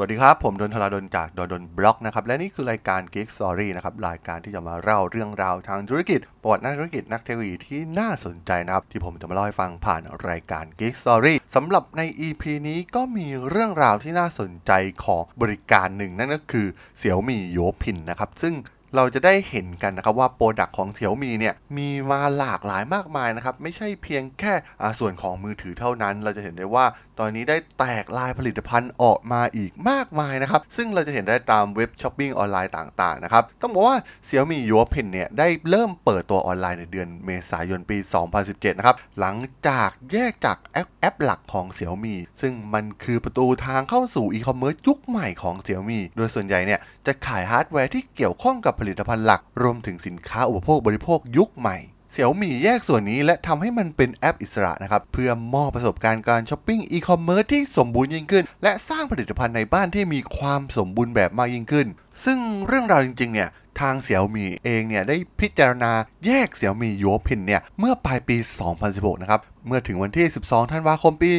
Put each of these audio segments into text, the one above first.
สวัสดีครับ ผมดลธราดลจากด.ดล็อกนะครับ และนี่คือรายการ Geek Story นะครับ รายการที่จะมาเล่าเรื่องราวทางธุรกิจประวัตินักธุรกิจนักเทคโนโลยีที่น่าสนใจนะครับ ที่ผมจะมาเล่าให้ฟังผ่านรายการ Geek Story สำหรับใน EP นี้ก็มีเรื่องราวที่น่าสนใจของบริการหนึ่งนั่นก็คือ Xiaomi Youpin นะครับ ซึ่ง เราจะได้เห็นกันนะครับว่า product ของ Xiaomi เนี่ยมีมาหลากหลายมากมายนะครับ ไม่ใช่เพียงแค่ส่วนของมือถือเท่านั้น เราจะเห็นได้ว่าตอนนี้ได้แตกไลน์ผลิตภัณฑ์ออกมาอีกมากมายนะครับ ซึ่งเราจะเห็นได้ตามเว็บช้อปปิ้งออนไลน์ต่างๆนะครับ ต้องบอกว่า Xiaomi Youpin เนี่ยได้เริ่มเปิดตัวออนไลน์ในเดือนเมษายนปี 2017 นะครับ หลังจากแยกจากแอปแอปหลักของ Xiaomi ซึ่งมันคือประตูทางเข้าสู่อีคอมเมิร์ซยุคใหม่ของเสี่ยวมีโดยส่วนใหญ่เนี่ย จะขายฮาร์ดแวร์ที่เกี่ยวข้องกับผลิตภัณฑ์หลัก รวมถึงสินค้าอุปโภคบริโภคยุคใหม่ Xiaomi่แยกส่วนนี้และทำให้มันเป็นแอปอิสระนะครับ เพื่อมอบประสบการณ์การช้อปปิ้งอีคอมเมิร์ซที่สมบูรณ์ยิ่งขึ้น และสร้างผลิตภัณฑ์ในบ้านที่มีความสมบูรณ์แบบมากยิ่งขึ้น ซึ่งเรื่องราวจริง ๆ เนี่ยทางเสี่ยวมี่เองเนี่ยได้พิจารณาแยกเสี่ยวมี่โยพินเนี่ยเมื่อปลายปี 2016 นะครับ เมื่อถึงวันที่ 12 ธันวาคมปี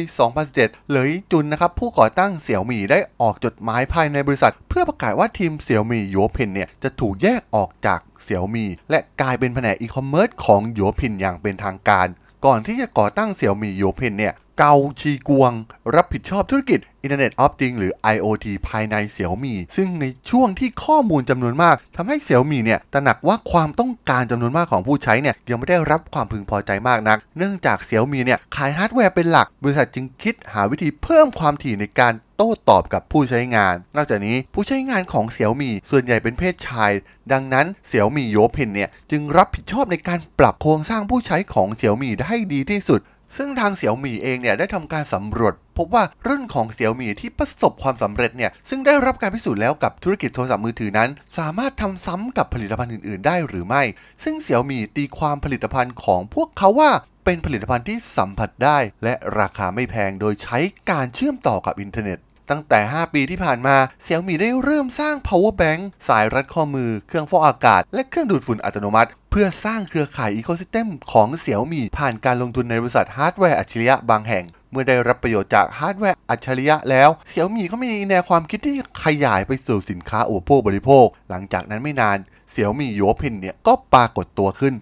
2017 เหลยจุนนะครับผู้ก่อตั้งเสี่ยวมี่ได้ออกจดหมายภายในบริษัท เพื่อประกาศว่าทีมเสี่ยวมี่ยัวพินเนี่ยจะถูกแยกออกจากเสี่ยวมี่และกลายเป็นแผนกอีคอมเมิร์ซของยัวพินอย่างเป็นทางการ ก่อนที่จะก่อตั้งเสี่ยวมี่ยัวพินเนี่ยเกาชีกวง รับผิดชอบธุรกิจ Internet of Things หรือ IoT ภายใน Xiaomi ซึ่งในช่วงที่ข้อมูลจำนวนมากทำให้ Xiaomi เนี่ยตระหนักว่าความต้องการจำนวนมากของผู้ใช้เนี่ยยังไม่ได้รับความพึงพอใจมากนัก เนื่องจาก Xiaomi เนี่ยขายฮาร์ดแวร์เป็นหลัก บริษัทจึงคิดหาวิธีเพิ่มความถี่ในการโต้ตอบกับผู้ใช้งาน นอกจากนี้ผู้ใช้งานของ Xiaomi ส่วนใหญ่เป็นเพศชาย ดังนั้น Xiaomi Youpin เนี่ยจึงรับผิดชอบในการปรับโครงสร้างผู้ใช้ของ Xiaomi ได้ดีที่สุด ซึ่งทาง Xiaomi เองเนี่ยได้ทำการสำรวจ พบว่ารุ่นของ Xiaomi ที่ประสบความสำเร็จเนี่ยซึ่งได้รับการพิสูจน์แล้วกับธุรกิจโทรศัพท์มือถือนั้น สามารถทำซ้ำกับผลิตภัณฑ์อื่น ๆ ได้หรือไม่ ซึ่ง Xiaomi ตีความผลิตภัณฑ์ของพวกเขาว่าเป็นผลิตภัณฑ์ที่สัมผัสได้ และราคาไม่แพงโดยใช้การเชื่อมต่อกับอินเทอร์เน็ต ตั้งแต่ 5 ปีที่ผ่านมา Xiaomi ได้เริ่มสร้าง power bank สายรัดข้อมือ เครื่องฟอกอากาศ และเครื่องดูดฝุ่นอัตโนมัติ เพื่อสร้างเครือข่าย ecosystem ของ Xiaomi ผ่านการลงทุนในบริษัทฮาร์ดแวร์อัจฉริยะบางแห่งเมื่อได้รับประโยชน์จากฮาร์ดแวร์อัจฉริยะแล้วเสี่ยวมี่ก็มีแนวความคิดที่ขยายไปสู่สินค้าอุปโภคบริโภค หลังจากนั้นไม่นานเสี่ยวมี่โยพินเนี่ยก็ปรากฏตัวขึ้น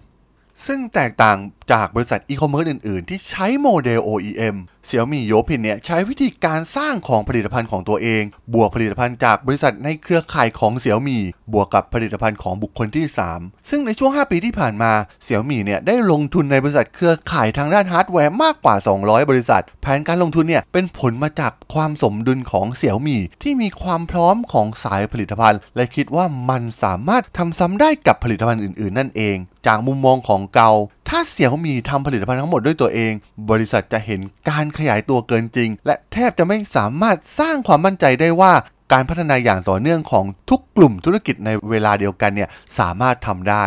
ซึ่งแตกต่าง จากบริษัทอีคอมเมิร์ซอื่น ๆ ที่ใช้โมเดล OEM เสี่ยวมี่โยพินเนี่ยใช้วิธีการสร้างของผลิตภัณฑ์ของตัวเอง บวกผลิตภัณฑ์จากบริษัทในเครือข่ายของเสี่ยวมี่บวกกับผลิตภัณฑ์ของบุคคลที่ 3 ซึ่งในช่วง 5 ปีที่ผ่านมาเสี่ยวมี่เนี่ยได้ลงทุนในบริษัทเครือข่ายทางด้านฮาร์ดแวร์มากกว่า 200 บริษัท แผนการลงทุนเนี่ยเป็นผลมาจากความสมดุลของเสี่ยวมี่ที่มีความพร้อมของสายผลิตภัณฑ์ และคิดว่ามันสามารถทำซ้ำได้กับผลิตภัณฑ์อื่น ๆ นั่นเอง จากมุมมองของเกา ถ้าเสี่ยวมีทำผลิตภัณฑ์ทั้งหมดด้วยตัวเอง บริษัทจะเห็นการขยายตัวเกินจริง และแทบจะไม่สามารถสร้างความมั่นใจได้ว่าการพัฒนาอย่างต่อเนื่องของทุกกลุ่มธุรกิจในเวลาเดียวกันเนี่ยสามารถทำได้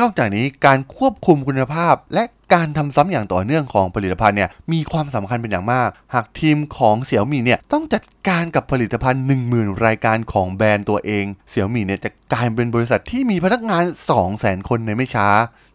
นอกจากนี้การควบคุมคุณภาพและการทำซ้ำอย่างต่อเนื่องของผลิตภัณฑ์เนี่ยมีความสำคัญเป็นอย่างมาก หากทีมของเสี่ยวมี่เนี่ยต้องจัดการกับผลิตภัณฑ์ 10,000 รายการของแบรนด์ตัวเองเสี่ยวมี่เนี่ยจะกลายเป็นบริษัทที่มีพนักงาน 200,000 คนในไม่ช้า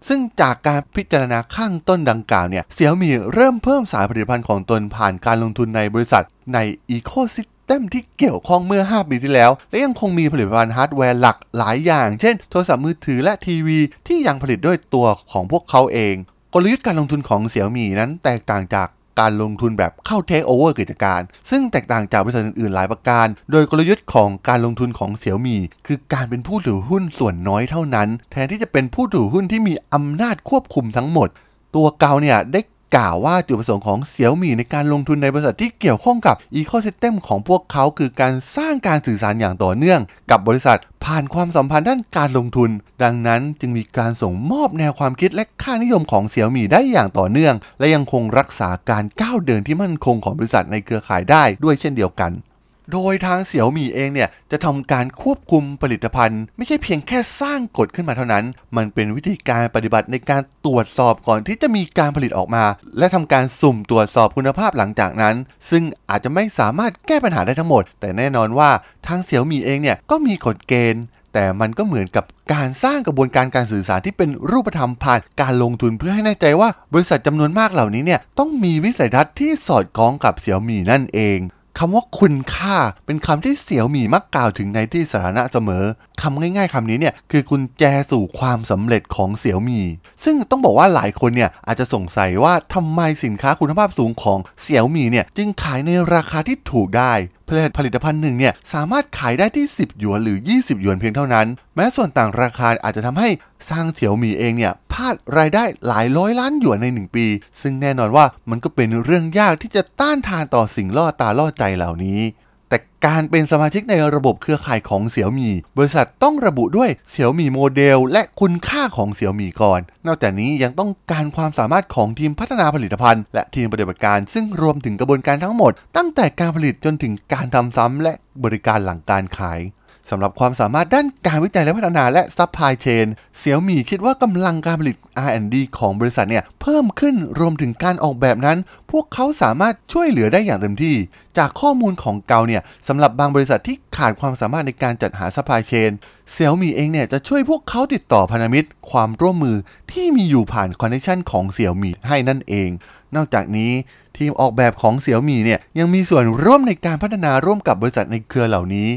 ซึ่งจากการพิจารณาข้างต้นดังกล่าวเนี่ยเสี่ยวมี่เริ่มเพิ่มสายผลิตภัณฑ์ของตนผ่านการลงทุนในบริษัทใน ecosystem ที่เกี่ยวข้องเมื่อ 5 ปีที่แล้ว และยังคงมีผลิตภัณฑ์ฮาร์ดแวร์หลักหลายอย่าง เช่น โทรศัพท์มือถือและทีวี ที่ยังผลิตด้วยตัวของพวกเขาเอง กลยุทธ์การลงทุนของเสี่ยวมี่นั้นแตกต่างจาก การลงทุนแบบเข้าเทคโอเวอร์กิจการ ซึ่งแตกต่างจากบริษัทอื่นๆหลายประการ โดยกลยุทธ์ของการลงทุนของเสี่ยวมี่คือการเป็นผู้ถือหุ้นส่วนน้อยเท่านั้น แทนที่จะเป็นผู้ถือหุ้นที่มีอำนาจควบคุมทั้งหมด ตัวเกาเนี่ยได้ กล่าวว่าจุดประสงค์ของเสี่ยวมี่ในการลงทุนในบริษัทที่เกี่ยวข้องกับ ecosystem ของพวกเขาคือการสร้างการสื่อสารอย่างต่อเนื่อง กับบริษัทผ่านความสัมพันธ์ด้านการลงทุน ดังนั้นจึงมีการส่งมอบแนวความคิดและค่านิยมของเสี่ยวมี่ได้อย่างต่อเนื่อง และยังคงรักษาการก้าวเดินที่มั่นคงของบริษัทในเครือข่ายได้ด้วยเช่นเดียวกัน โดยทางเสี่ยวหมี่เองเนี่ยจะทำการควบคุมผลิตภัณฑ์ ไม่ใช่เพียงแค่สร้างกฎขึ้นมาเท่านั้น มันเป็นวิธีการปฏิบัติในการตรวจสอบก่อนที่จะมีการผลิตออกมา และทำการสุ่มตรวจสอบคุณภาพหลังจากนั้น ซึ่งอาจจะไม่สามารถแก้ปัญหาได้ทั้งหมด แต่แน่นอนว่าทางเสี่ยวหมี่เองเนี่ยก็มีกฎเกณฑ์แต่มันก็เหมือนกับการสร้างกระบวนการการสื่อสารที่เป็นรูปธรรมผ่านการลงทุนเพื่อให้แน่ใจว่าบริษัทจำนวนมากเหล่านี้เนี่ยต้องมีวิสัยทัศน์ที่สอดคล้องกับเสี่ยวหมี่นั่นเอง คำว่าคุณค่าเป็นคำที่เสี่ยวหมี่มักกล่าวถึงในที่สาธารณะเสมอคำง่ายๆคำนี้เนี่ยคือกุญแจสู่ความสำเร็จของเสี่ยวหมี่ซึ่งต้องบอกว่าหลายคนเนี่ยอาจจะสงสัยว่าทำไมสินค้าคุณภาพสูงของเสี่ยวหมี่เนี่ยจึงขายในราคาที่ถูกได้ผลิตผลิตภัณฑ์หนึ่งเนี่ยสามารถขายได้ที่ 10 หยวนหรือ 20 หยวนเพียงเท่านั้น แม้ส่วนต่างราคาอาจจะทำให้ซางเสี่ยวหมี่เองเนี่ยพลาดรายได้หลายร้อยล้านหยวนใน 1 ปี ซึ่งแน่นอนว่ามันก็เป็นเรื่องยากที่จะต้านทานต่อสิ่งล่อตาล่อใจเหล่านี้ แต่การเป็นสมาชิกในระบบเครือข่ายของเสี่ยวหมี่บริษัทต้องระบุด้วยเสี่ยวหมี่โมเดล และคุณค่าของเสี่ยวหมี่ก่อน นอกจากนี้ยังต้องการความสามารถของทีมพัฒนาผลิตภัณฑ์ และทีมปฏิบัติการ ซึ่งรวมถึงกระบวนการทั้งหมด ตั้งแต่การผลิตจนถึงการทำซ้ำและบริการหลังการขาย สำหรับความสามารถด้านการวิจัยและพัฒนาและ supply chain เสี่ยวหมี่คิดว่ากำลังการผลิต R&D ของบริษัทเนี่ยเพิ่มขึ้นรวมถึงการออกแบบนั้น พวกเขาสามารถช่วยเหลือได้อย่างเต็มที่ จากข้อมูลของเกาเนี่ยสำหรับบางบริษัทที่ขาดความสามารถในการจัดหา supply chain เสี่ยวหมี่เองเนี่ยจะช่วยพวกเขาติดต่อพันธมิตร ความร่วมมือที่มีอยู่ผ่าน connection ของเสี่ยวหมี่ให้นั่นเอง นอกจากนี้ทีมออกแบบของเสี่ยวหมี่เนี่ยยังมีส่วนร่วมในการพัฒนาร่วมกับบริษัทในเครือเหล่านี้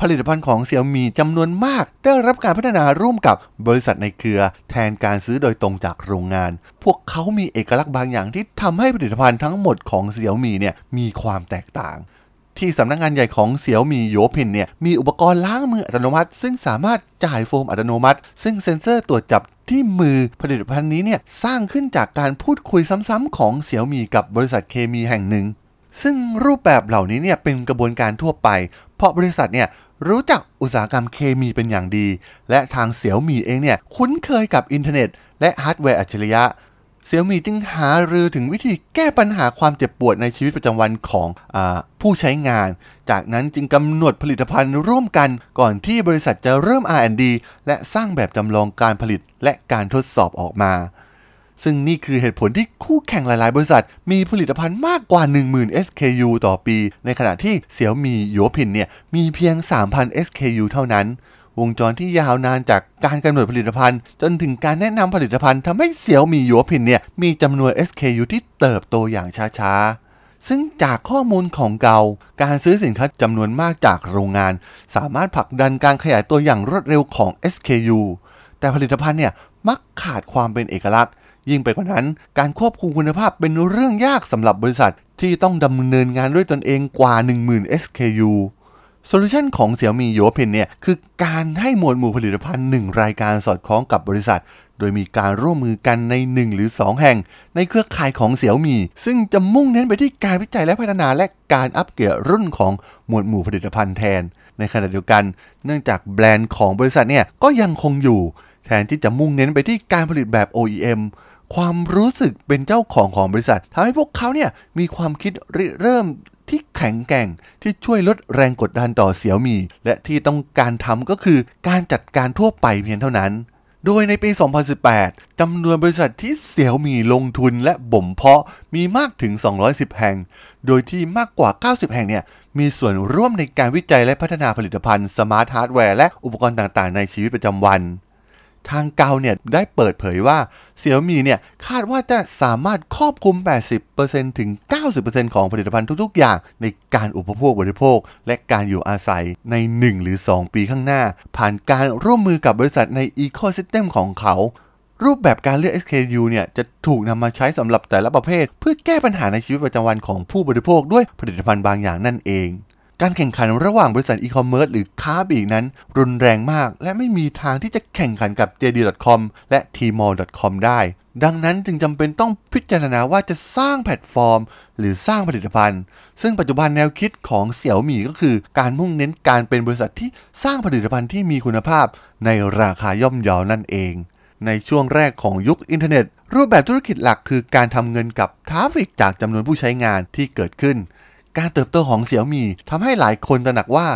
ผลิตภัณฑ์ของเสี่ยมีจำนวนมาก ได้รับการพัฒนาร่วมกับบริษัทในเครือ แทนการซื้อโดยตรงจากโรงงาน พวกเขามีเอกลักษณ์บางอย่างที่ทำให้ผลิตภัณฑ์ทั้งหมดของเสี่ยมีเนี่ยมีความแตกต่างที่สำนักงงานใหญ่ของเสี่ยวมีโยพินเนี่ยมีอุปกรณ์ล้างมืออัตโนมัติ ซึ่งสามารถจ่ายโฟมอัตโนมัติ ซึ่งเซ็นเซอร์ตรวจจับที่มือผลิตภัณฑ์นี้เนี่ยสร้างขึ้นจากการพูดคุยซ้ำๆของเสี่ยวมีกับบริษัทเคมีแห่งหนึ่ง ซึ่งรูปแบบเหล่านี้เนี่ยเป็นกระบวนการทั่วไป เพราะบริษัทเนี่ยรู้จักอุตสาหกรรมเคมีเป็นอย่างดี และทางเสี่ยวมี่เองเนี่ยคุ้นเคยกับอินเทอร์เน็ต และฮาร์ดแวร์อัจฉริยะเสี่ยวมี่จึงหารือถึงวิธีแก้ปัญหาความเจ็บปวดในชีวิตประจำวันของผู้ใช้งาน จากนั้นจึงกำหนดผลิตภัณฑ์ร่วมกันก่อนที่บริษัทจะเริ่ม R&D และสร้างแบบจำลองการผลิตและการทดสอบออกมา ซึ่งนี่คือเหตุผลที่คู่แข่งหลาย ๆ บริษัท มีผลิตภัณฑ์มากกว่า 10,000 SKU ต่อปี ในขณะที่เสี่ยวมีโยพินเนี่ยมีเพียง 3,000 SKU เท่านั้น วงจรที่ยาวนานจากการกำหนดผลิตภัณฑ์ จนถึงการแนะนำผลิตภัณฑ์ทำให้เสี่ยวมีโยพินเนี่ยมีจำนวน SKU ที่เติบโตอย่างช้า ๆซึ่งจากข้อมูลของเกา การซื้อสินค้าจำนวนมากจากโรงงาน สามารถผลักดันการขยายตัวอย่างรวดเร็วของ SKU แต่ผลิตภัณฑ์เนี่ยมักขาดความเป็นเอกลักษณ์ ยิ่งไปกว่านั้น การควบคุมคุณภาพเป็นเรื่องยากสำหรับบริษัทที่ต้องดำเนินงานด้วยตนเองกว่า 10,000 SKU solution ของเสี่ยวมี่โยพินเนี่ยคือการให้หมวดหมู่ผลิตภัณฑ์ 1 รายการสอดคล้องกับบริษัท โดยมีการร่วมมือกันใน 1 หรือ 2 แห่ง ในเครือข่ายของเสี่ยมี่ซึ่งจะมุ่งเน้นไปที่การวิจัยและพัฒนาและการอัปเกรดรุ่นของหมวดหมู่ผลิตภัณฑ์แทน ในขณะเดียวกัน เนื่องจากแบรนด์ของบริษัทเนี่ยก็ยังคงอยู่ แทนที่จะมุ่งเน้นไปที่การผลิตแบบ OEM ความรู้สึกเป็นเจ้าของของบริษัททำให้พวกเขาเนี่ยมีความคิดริเริ่มที่แข็งแกร่งที่ช่วยลดแรงกดดันต่อเสี่ยวมี และที่ต้องการทำก็คือการจัดการทั่วไปเพียงเท่านั้น โดยในปี 2018 จำนวนบริษัทที่เสี่ยวมีลงทุนและบ่มเพาะมีมากถึง 210 แห่ง โดยที่มากกว่า 90 แห่งเนี่ยมีส่วนร่วมในการวิจัยและพัฒนาผลิตภัณฑ์ smart hardware และอุปกรณ์ต่างๆ ในชีวิตประจำวัน ทางเกาเนี่ยได้เปิดเผยว่าเสี่ยวมีเนี่ยคาดว่าจะสามารถครอบคลุม 80%ถึง 90%ของผลิตภัณฑ์ทุก ๆ อย่าง ในการอุปโภคบริโภค และการอยู่อาศัยใน 1 หรือ 2 ปีข้างหน้า ผ่านการร่วมมือกับบริษัทใน ecosystem ของเขารูปแบบการเลือก SKU เนี่ยจะถูกนำมาใช้สำหรับแต่ละประเภท เพื่อแก้ปัญหาในชีวิตประจำวันของผู้บริโภคด้วยผลิตภัณฑ์บางอย่างนั่นเอง การแข่งขันระหว่างบริษัทอีคอมเมิร์ซหรือค้าปลีกนั้น รุนแรงมาก และไม่มีทางที่จะแข่งขันกับ JD.com และ Tmall.com ได้ ดังนั้นจึงจำเป็นต้องพิจารณาว่าจะสร้างแพลตฟอร์ม หรือสร้างผลิตภัณฑ์ ซึ่งปัจจุบันแนวคิดของเสี่ยวหมี่ก็คือ การมุ่งเน้นการเป็นบริษัทที่สร้างผลิตภัณฑ์ที่มีคุณภาพ ในราคาย่อมเยานั่นเอง ในช่วงแรกของยุคอินเทอร์เน็ต รูปแบบธุรกิจหลักคือการทำเงินกับ traffic จากจำนวนผู้ใช้งานที่เกิดขึ้น การเติบโตของเสี่ยวมี่ทำให้หลายคนตระหนักว่า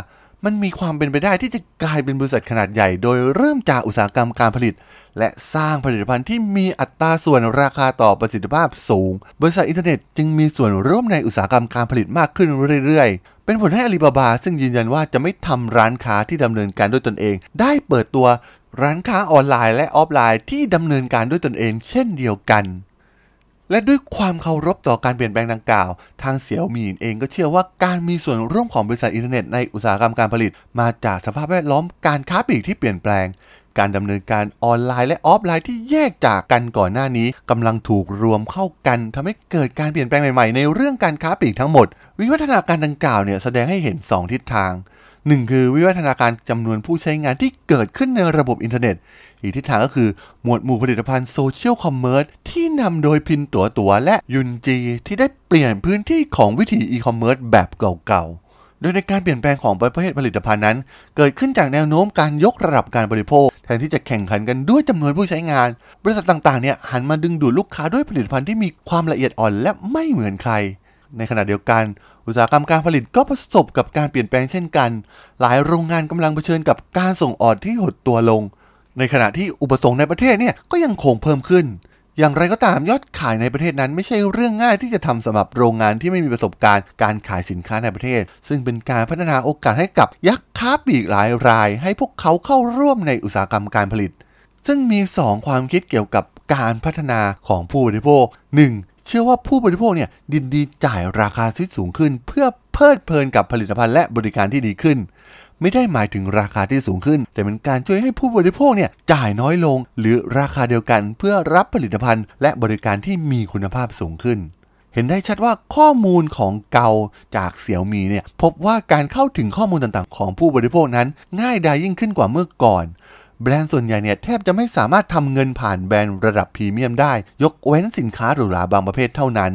มันมีความเป็นไปได้ที่จะกลายเป็นบริษัทขนาดใหญ่ โดยเริ่มจากอุตสาหกรรมการผลิต และสร้างผลิตภัณฑ์ที่มีอัตราส่วนราคาต่อประสิทธิภาพสูง บริษัทอินเทอร์เน็ตจึงมีส่วนร่วมในอุตสาหกรรมการผลิตมากขึ้นเรื่อยๆ เป็นผลให้อาลีบาบา ซึ่งยืนยันว่าจะไม่ทำร้านค้าที่ดำเนินการด้วยตนเอง ได้เปิดตัวร้านค้าออนไลน์และออฟไลน์ที่ดำเนินการด้วยตนเอง เช่นเดียวกัน และด้วยความเคารพต่อการเปลี่ยนแปลงดังกล่าว ทางเสี่ยวหมีเองก็เชื่อว่าการมีส่วนร่วมของบริษัทอินเทอร์เน็ตในอุตสาหกรรมการผลิต มาจากสภาพแวดล้อมการค้าปลีกที่เปลี่ยนแปลง การดำเนินการออนไลน์และออฟไลน์ที่แยกจากกันก่อนหน้านี้กำลังถูกรวมเข้ากันทำให้เกิดการเปลี่ยนแปลงใหม่ๆ ในเรื่องการค้าปลีกทั้งหมด วิวัฒนาการดังกล่าวเนี่ยแสดงให้เห็น 2 ทิศทาง หนึ่งคือวิวัฒนาการจำนวนผู้ใช้งานที่เกิดขึ้นในระบบอินเทอร์เน็ต อีกทิศทางก็คือหมวดหมู่ผลิตภัณฑ์ social commerce ที่นำโดยพินตัวตัวและยุนจี ที่ได้เปลี่ยนพื้นที่ของวิถีอีคอมเมิร์ซแบบเก่าๆ โดยในการเปลี่ยนแปลงของประเภทผลิตภัณฑ์นั้น เกิดขึ้นจากแนวโน้มการยกระดับการบริโภค แทนที่จะแข่งขันกันด้วยจำนวนผู้ใช้งาน บริษัทต่างๆเนี่ยหันมาดึงดูดลูกค้าด้วยผลิตภัณฑ์ที่มีความละเอียดอ่อนและไม่เหมือนใคร ในขณะเดียวกัน อุตสาหกรรมการผลิตก็ประสบกับการเปลี่ยนแปลงเช่นกัน หลายโรงงานกำลังเผชิญกับการส่งออกที่หดตัวลง ในขณะที่อุปสงค์ในประเทศเนี่ยก็ยังคงเพิ่มขึ้น อย่างไรก็ตามยอดขายในประเทศนั้นไม่ใช่เรื่องง่ายที่จะทำสำหรับโรงงานที่ไม่มีประสบการณ์การขายสินค้าในประเทศ ซึ่งเป็นการพัฒนาโอกาสให้กับยักษ์ค้าปลีกหลายราย ให้พวกเขาเข้าร่วมในอุตสาหกรรมการผลิต ซึ่งมี 2 ความคิดเกี่ยวกับการพัฒนาของผู้บริโภค 1. เชื่อว่าผู้บริโภคเนี่ยดินดีจ่ายราคาที่สูงขึ้น เพื่อเพลิดเพลินกับผลิตภัณฑ์และบริการที่ดีขึ้น ไม่ได้หมายถึงราคาที่สูงขึ้น แต่เป็นการช่วยให้ผู้บริโภคเนี่ยจ่ายน้อยลง หรือราคาเดียวกัน เพื่อรับผลิตภัณฑ์ และบริการที่มีคุณภาพสูงขึ้นเห็นได้ชัดว่าข้อมูลของเกาจากเสี่ยวมีเนี่ยพบว่าการเข้าถึงข้อมูลต่างๆ ของผู้บริโภคนั้น ง่ายดายยิ่งขึ้นกว่าเมื่อก่อน แบรนด์ส่วนใหญ่เนี่ยแทบจะไม่สามารถทำเงินผ่านแบรนด์ระดับพรีเมียมได้ ยกเว้นสินค้าหรูหราบางประเภทเท่านั้น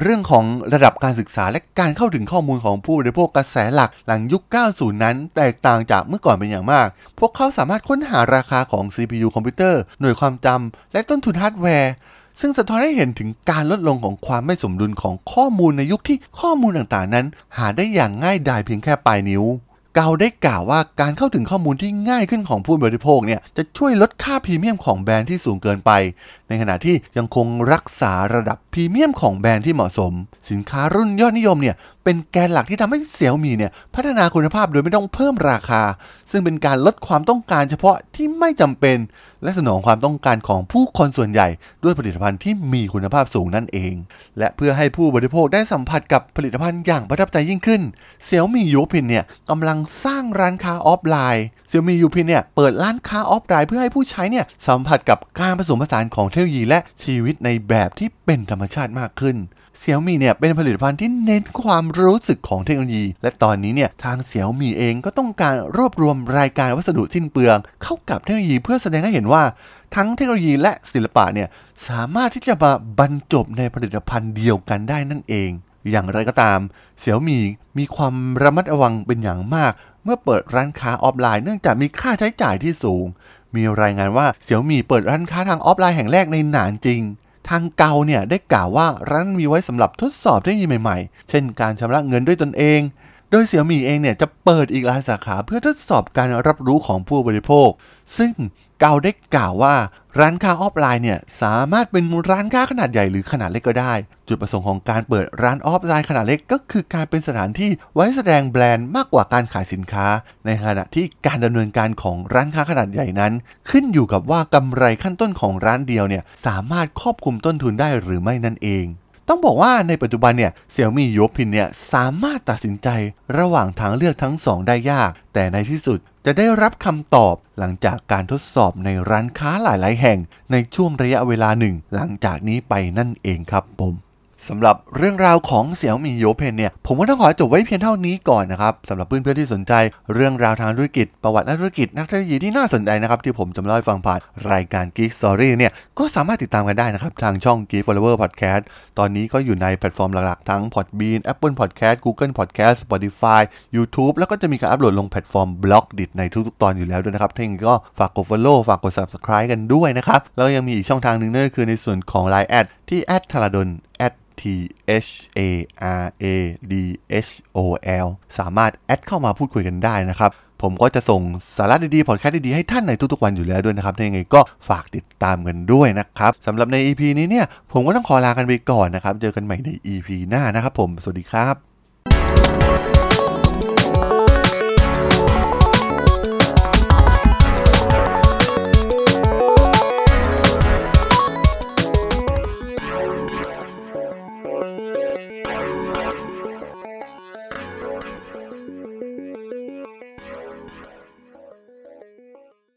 เรื่องของระดับการศึกษาและการเข้าถึงข้อมูลของผู้บริโภคกระแสหลักหลังยุค 90 นั้น แตกต่างจากเมื่อก่อนเป็นอย่างมาก พวกเขาสามารถค้นหาราคาของ CPU คอมพิวเตอร์ หน่วยความจำและต้นทุนฮาร์ดแวร์ซึ่งสะท้อนให้เห็นถึงการลดลงของความไม่สมดุลของข้อมูลในยุคที่ข้อมูลต่างๆนั้น หาได้อย่างง่ายดายเพียงแค่ปลายนิ้ว เกาได้กล่าวว่าการเข้าถึงข้อมูลที่ง่ายขึ้นของผู้บริโภคเนี่ยจะช่วยลดค่าพรีเมียมของแบรนด์ที่สูงเกินไป ในขณะที่ยังคงรักษาระดับพรีเมียมของแบรนด์ที่เหมาะสม สินค้ารุ่นยอดนิยมเนี่ยเป็นแกนหลักที่ทำให้เสี่ยวมีเนี่ยพัฒนาคุณภาพโดยไม่ต้องเพิ่มราคา ซึ่งเป็นการลดความต้องการเฉพาะที่ไม่จำเป็น และสนองความต้องการของผู้คนส่วนใหญ่ ด้วยผลิตภัณฑ์ที่มีคุณภาพสูงนั่นเอง และเพื่อให้ผู้บริโภคได้สัมผัสกับผลิตภัณฑ์อย่างประทับใจยิ่งขึ้นเสี่ยวมี่ยูพินเนี่ยกำลังสร้างร้านค้าออฟไลน์เสี่ยวมี่ยูพินเนี่ยเปิดร้านค้าออฟไลน์เพื่อให้ผู้ใช้เนี่ยสัมผัสกับการผสมผสานของเทคโนโลยีและชีวิตในแบบที่เป็นธรรมชาติมากขึ้น เสี่ยวมี่เนี่ยเป็นผลิตภัณฑ์ที่เน้นความรู้สึกของเทคโนโลยี และตอนนี้เนี่ยทางเสี่ยวมี่เองก็ต้องการรวบรวมรายการวัสดุสิ้นเปลือง เข้ากับเทคโนโลยีเพื่อแสดงให้เห็นว่า ทั้งเทคโนโลยีและศิลปะเนี่ยสามารถที่จะมาบรรจบในผลิตภัณฑ์เดียวกันได้นั่นเอง อย่างไรก็ตามเสี่ยวมี่มีความระมัดระวังเป็นอย่างมาก เมื่อเปิดร้านค้าออฟไลน์เนื่องจากมีค่าใช้จ่ายที่สูง มีรายงานว่าเสี่ยวมี่เปิดร้านค้าทางออฟไลน์แห่งแรกในหนานจิง ทางเกาเนี่ยได้กล่าวว่าร้านมีไว้สำหรับทดสอบเทคโนโลยีใหม่ๆ เช่นการชำระเงินด้วยตนเอง โดยเสี่ยวมี่เองเนี่ยจะเปิดอีกหลายสาขาเพื่อทดสอบการรับรู้ของผู้บริโภค ซึ่ง เกาได้กล่าวว่าร้านค้าออฟไลน์เนี่ยสามารถเป็นร้านค้าขนาดใหญ่หรือขนาดเล็กก็ได้ จุดประสงค์ของการเปิดร้านออฟไลน์ขนาดเล็กก็คือการเป็นสถานที่ไว้แสดงแบรนด์มากกว่าการขายสินค้า ในขณะที่การดำเนินการของร้านค้าขนาดใหญ่นั้น ขึ้นอยู่กับว่ากำไรขั้นต้นของร้านเดียวเนี่ยสามารถควบคลุมต้นทุนได้หรือไม่นั่นเองต้องบอกว่าในปัจจุบันเนี่ยเสี่ยมี่ยูพินเนี่ยสามารถตัดสินใจระหว่างทางเลือกทั้งสองได้ยาก แต่ในที่สุด จะได้รับคำตอบหลังจากการทดสอบในร้านค้าหลาย ๆ แห่งในช่วงระยะเวลาหนึ่ง หลังจากนี้ไปนั่นเองครับผม สำหรับเรื่องราวของเสี่ยวมี่ยูพินเนี่ยผมก็ต้องขอจบไว้เพียงเท่านี้ก่อนนะครับสำหรับเพื่อนๆที่สนใจ เรื่องราวทางธุรกิจประวัตินักธุรกิจนักเทคโนโลยีที่น่าสนใจนะครับที่ผมจะมาเล่าให้ฟังผ่านรายการ Geek Story เนี่ยก็สามารถติดตามกันได้นะครับทางช่อง Geek Forever Podcast ตอนนี้ก็อยู่ในแพลตฟอร์มหลักๆ ทั้ง Podbean Apple Podcast Google Podcast Spotify YouTube แล้วก็จะมีการอัปโหลดลงแพลตฟอร์ม Blockdit ในทุกๆตอนอยู่แล้วด้วยนะครับถ้ายังไงก็ฝากกด Follow ฝากกด Subscribe กันด้วยนะครับแล้วยังมีอีกช่องทางหนึ่งนั่นก็คือในส่วนของ Line ที่แอดทาราดน T H A R A D H O L สามารถแอดเข้ามาพูดคุยกันได้นะครับ ผมก็จะส่งสาระดีๆ พอดแคสต์ดีๆ ให้ท่านในทุกๆวันอยู่แล้วด้วยนะครับถ้ายังไงก็ฝากติดตามกันด้วยนะครับสำหรับใน EP นี้เนี่ย ผมก็ต้องขอลากันไปก่อนนะครับ เจอกันใหม่ใน EP หน้านะครับผม สวัสดีครับ